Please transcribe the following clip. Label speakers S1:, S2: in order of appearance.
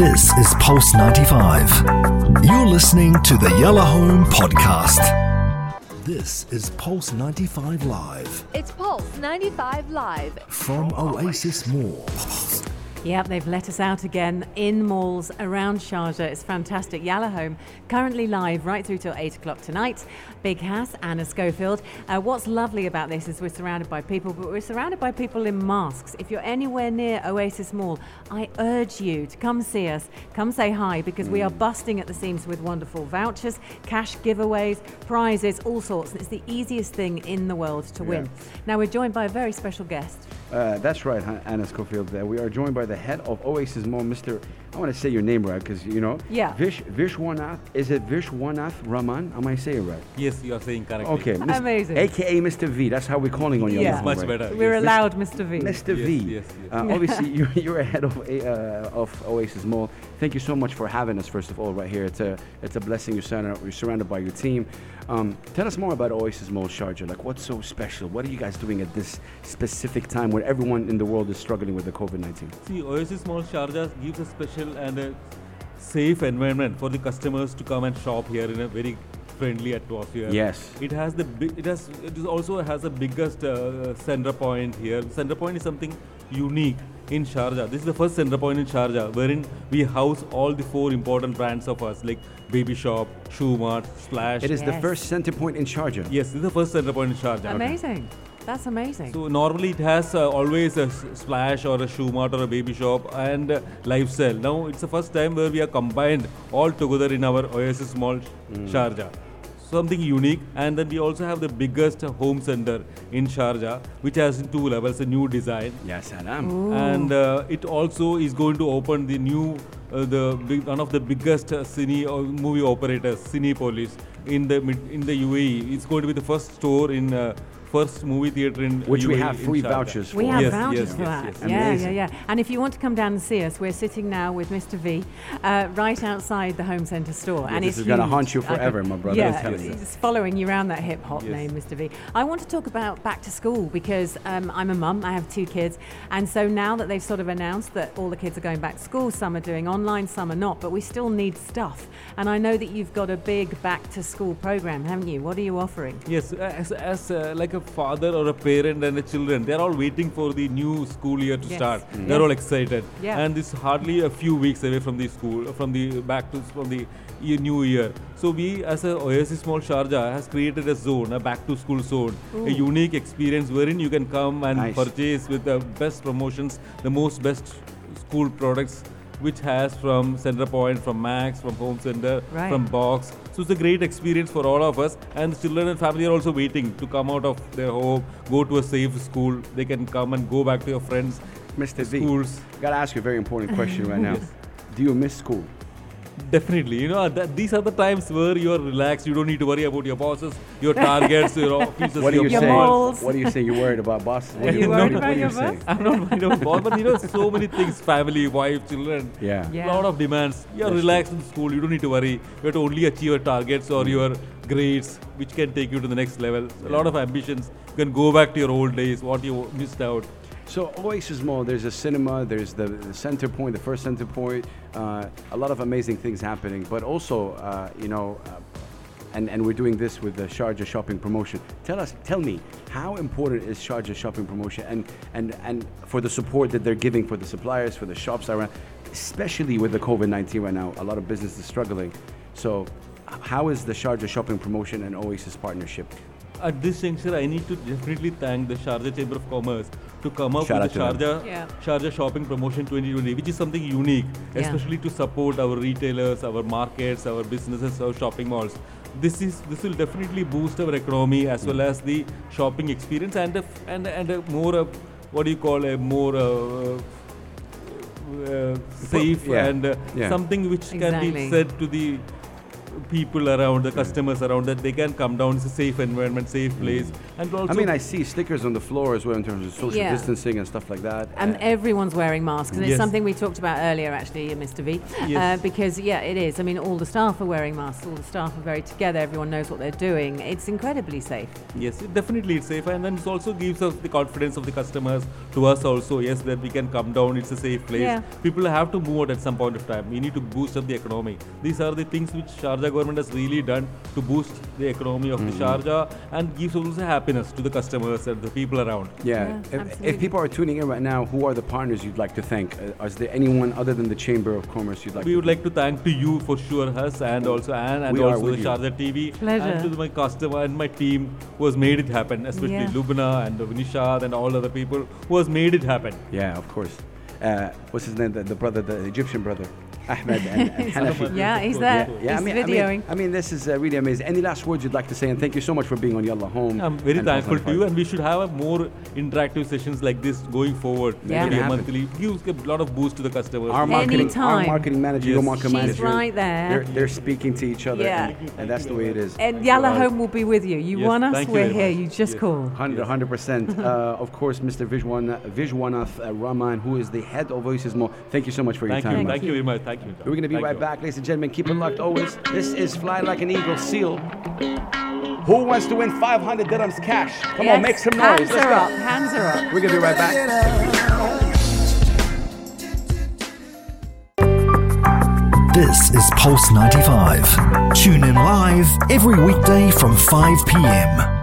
S1: This is Pulse 95. You're listening to the Yalla Home Podcast. This is Pulse 95 Live
S2: It's Pulse 95 Live.
S1: from Oasis Mall.
S3: Yep, they've let us out again in malls around Sharjah. It's fantastic. Yalla Home, currently live right through till 8 o'clock tonight. Big Hass, Anna Schofield. Uh, what's lovely about this is we're surrounded by people, but we're surrounded by people in masks. If you're anywhere near Oasis Mall, I urge you to come see us, come say hi, because we are busting at the seams with wonderful vouchers, cash giveaways, prizes, all sorts. It's the easiest thing in the world to win. Now, we're joined by a very special guest.
S4: Uh, that's right, Anna Schofield. Uh, we are joined by the head of Oasis Mall, Mr. I want to say your name right because you know.
S3: Yeah.
S4: Vish Vishwanath. Is it Vishwanath Raman? Am I saying it right?
S5: Yes, you are saying correctly.
S4: Okay. Mis-
S3: Amazing.
S4: AKA Mr. V. That's how we're calling on you.
S3: Yeah.
S4: now,
S5: It's much
S4: right?
S5: better.
S3: We're
S5: yes.
S3: allowed, Mr. V.
S4: Mr.
S5: Yes,
S4: V.
S5: yes, yes.
S4: Uh, obviously, you're, you're a head of, a- uh, of Oasis Mall. Thank you so much for having us, first of all, right here. It's a, it's a blessing. You're surrounded, you're surrounded by your team. Um, tell us more about Oasis Mall Sharjah. Like, what's so special? What are you guys doing at this specific time where everyone in the world is struggling with the COVID 19?
S5: See, Oasis Mall Sharjah gives a special and a safe environment for the customers to come and shop here in a very friendly atmosphere.
S4: Yes.
S5: It has the it has it is also has the biggest uh, center point here. Center point is something unique in Sharjah. This is the first center point in Sharjah wherein we house all the four important brands of us like Baby Shop, Shoe Mart, Splash.
S4: It is the first center point in Sharjah.
S5: Yes, this is the first center point in Sharjah.
S3: Amazing. That's amazing.
S5: So normally it has uh, always a splash or a shoe mart or a baby shop and uh, lifestyle. Now it's the first time where we are combined all together in our Oasis Mall Sharjah. Something unique, and then we also have the biggest home center in Sharjah, which has two levels, a new design,
S4: Yes, I am.
S5: and uh, it also is going to open the new, uh, the big, one of the biggest uh, cine or movie operators, Cinepolis, in the in the UAE. It's going to be the first store in. First movie theater in
S4: Which we have free
S5: Sharjah.
S4: vouchers for.
S3: We have
S5: Yes,
S3: vouchers
S5: yes,
S3: for
S5: yes,
S3: that.
S5: yes.
S3: Yeah, yeah, yeah. And if you want to come down and see us, we're sitting now with Mr. V uh, right outside the home centre store. and
S4: this
S3: it's
S4: is gonna haunt you
S3: I can-
S4: forever, my brother,
S3: Yeah,
S4: I'm telling you.
S3: it's following you around that hip hop
S5: Yes.
S3: name, Mr. V. I want to talk about back to school because um, I'm a mum, I have two kids. And so now that they've sort of announced that all the kids are going back to school, some are doing online, some are not, but we still need stuff. And I know that you've got a big back to school program, haven't you? What are you offering?
S5: Yes, as, as uh, like a father or a parent and a children, they're all waiting for the new school year to
S3: Yes.
S5: start.
S3: Mm.
S5: They're
S3: Yes.
S5: all excited,
S3: Yeah.
S5: and it's hardly a few weeks away from the school, from the back to from the year, new year. So we, as a Oasis Mall Sharjah, has created a zone, a back to school zone, a unique experience wherein you can come and
S4: Nice.
S5: purchase with the best promotions, the most best school products. Which has from Center Point, from Max, from Home Center,
S3: Right.
S5: from box. So it's a great experience for all of us. And the children and family are also waiting to come out of their home, go to a safe school. They can come and go back to your friends.
S4: Mr. V.
S5: Schools.
S4: Gotta ask you a very important question right now. Do you miss school?
S5: Definitely, you know that these are the times where you are relaxed. You don't need to worry about your bosses, your targets, your offices,
S4: What are
S5: your
S4: you
S3: Your
S4: saying?
S3: malls.
S4: What are you saying? You're worried about bosses? What
S3: Are
S4: do
S3: you worried
S4: do
S3: about
S4: you
S3: your boss?
S5: I'm not worried about boss, but you know so many things: family, wife, children.
S4: Yeah.
S3: Yeah.
S5: lot of demands. You're
S4: That's
S5: relaxed in school. You don't need to worry. You have to only achieve your targets or mm. your grades, which can take you to the next level. A lot of ambitions. You can go back to your old days, what you missed out.
S4: So Oasis Mall, there's a cinema, there's the, the center point, the first center point, uh, a lot of amazing things happening. But also, uh, you know, uh, and, and we're doing this with the Sharjah shopping promotion. Tell us, tell me, how important is Sharjah shopping promotion and, and, and for the support that they're giving for the suppliers, for the shops around, especially with the COVID-19 right now, a lot of business is struggling. So how is the Sharjah shopping promotion and Oasis partnership?
S5: At this juncture, I need to definitely thank the Sharjah Chamber of Commerce to come up
S4: Shout
S5: with the
S4: out to.
S5: Sharjah,
S3: Yeah.
S5: Sharjah Shopping Promotion 2020, which is something unique,
S3: Yeah.
S5: especially to support our retailers, our markets, our businesses, our shopping malls. This is this will definitely boost our economy as well as the shopping experience and a, f- and and a more uh, what do you call a more uh, uh, safe
S4: yeah,
S5: and uh,
S4: yeah.
S5: something which can be said to the people around, the customers around, that they can come down. It's a safe environment, safe place, and also.
S4: I mean, I see stickers on the floor as well in terms of social
S3: Yeah.
S4: distancing and stuff like that.
S3: And
S4: Uh,
S3: everyone's wearing masks, and it's something we talked about earlier, actually, Mr. V.
S5: Yes.
S3: Uh, because yeah, it is. I mean, all the staff are wearing masks. All the staff are very together. Everyone knows what they're doing. It's incredibly safe.
S5: Yes, it definitely it's safe, and then it also gives us the confidence of the customers to us also. Yes, that we can come down. It's a safe place.
S3: Yeah.
S5: People have to move out at some point of time. We need to boost up the economy. These are the things which Sharjah government has really done to boost the economy of the Sharjah and gives also happiness to the customers and the people around.
S4: yeah,
S3: Yeah,
S4: if,
S3: absolutely.
S4: if people are tuning in right now, who are the partners you'd like to thank? Uh, is there anyone other than the Chamber of Commerce you'd like
S5: We
S4: to
S5: would like to thank to you for sure, us and also Anne and
S4: We
S5: also
S4: with
S5: the
S4: you.
S5: Sharjah TV
S3: Pleasure.
S5: and to my customer and my team who has made it happen, especially
S3: Yeah.
S5: Lubna and Vinishad and all other people who has made it happen.
S4: Yeah, of course. Uh, what's his name? The, the brother, the Egyptian brother, Ahmed and, and Hanafi.
S3: Yeah, he's there.
S4: Yeah,
S3: he's
S4: I mean,
S3: videoing.
S4: I mean, I mean, this is uh, really amazing. Any last words you'd like to say? And thank you so much for being on Yalla Home.
S5: I'm very thankful to you, and we should have a more interactive sessions like this going forward.
S3: Yeah.
S5: Maybe
S4: Make it
S5: a
S4: happen.
S5: monthly gives a lot of boost to the customers.
S4: Our marketing, our marketing manager, your marketing
S3: She's
S4: manager,
S3: right there.
S4: They're, they're speaking to each other,
S3: Yeah.
S4: and, and that's the way it is.
S3: And Yalla Home will be with you. You
S5: Yes,
S3: want us? We're
S5: very
S3: here.
S5: much.
S3: You just
S5: Yes.
S3: call.
S4: 100 percent. Uh, of course, Mr. Vishwan, Vishwanath uh, Rahman, who is the head of Oasis Mall. Thank you so much for
S5: Thank
S4: your
S5: you,
S4: time.
S5: thank you very much, thank you.
S4: We're going to be
S5: Thank
S4: right
S5: you.
S4: back, ladies and gentlemen. Keep it locked always. This is Fly Like an Eagle Seal. Who wants to win 500 dirhams cash? Come
S3: Yes.
S4: on, make some noise.
S3: Hands
S4: Let's
S3: are
S4: go.
S3: up. Hands are up.
S4: We're going to be right back.
S1: This is Pulse 95. Tune in live every weekday from 5 p.m.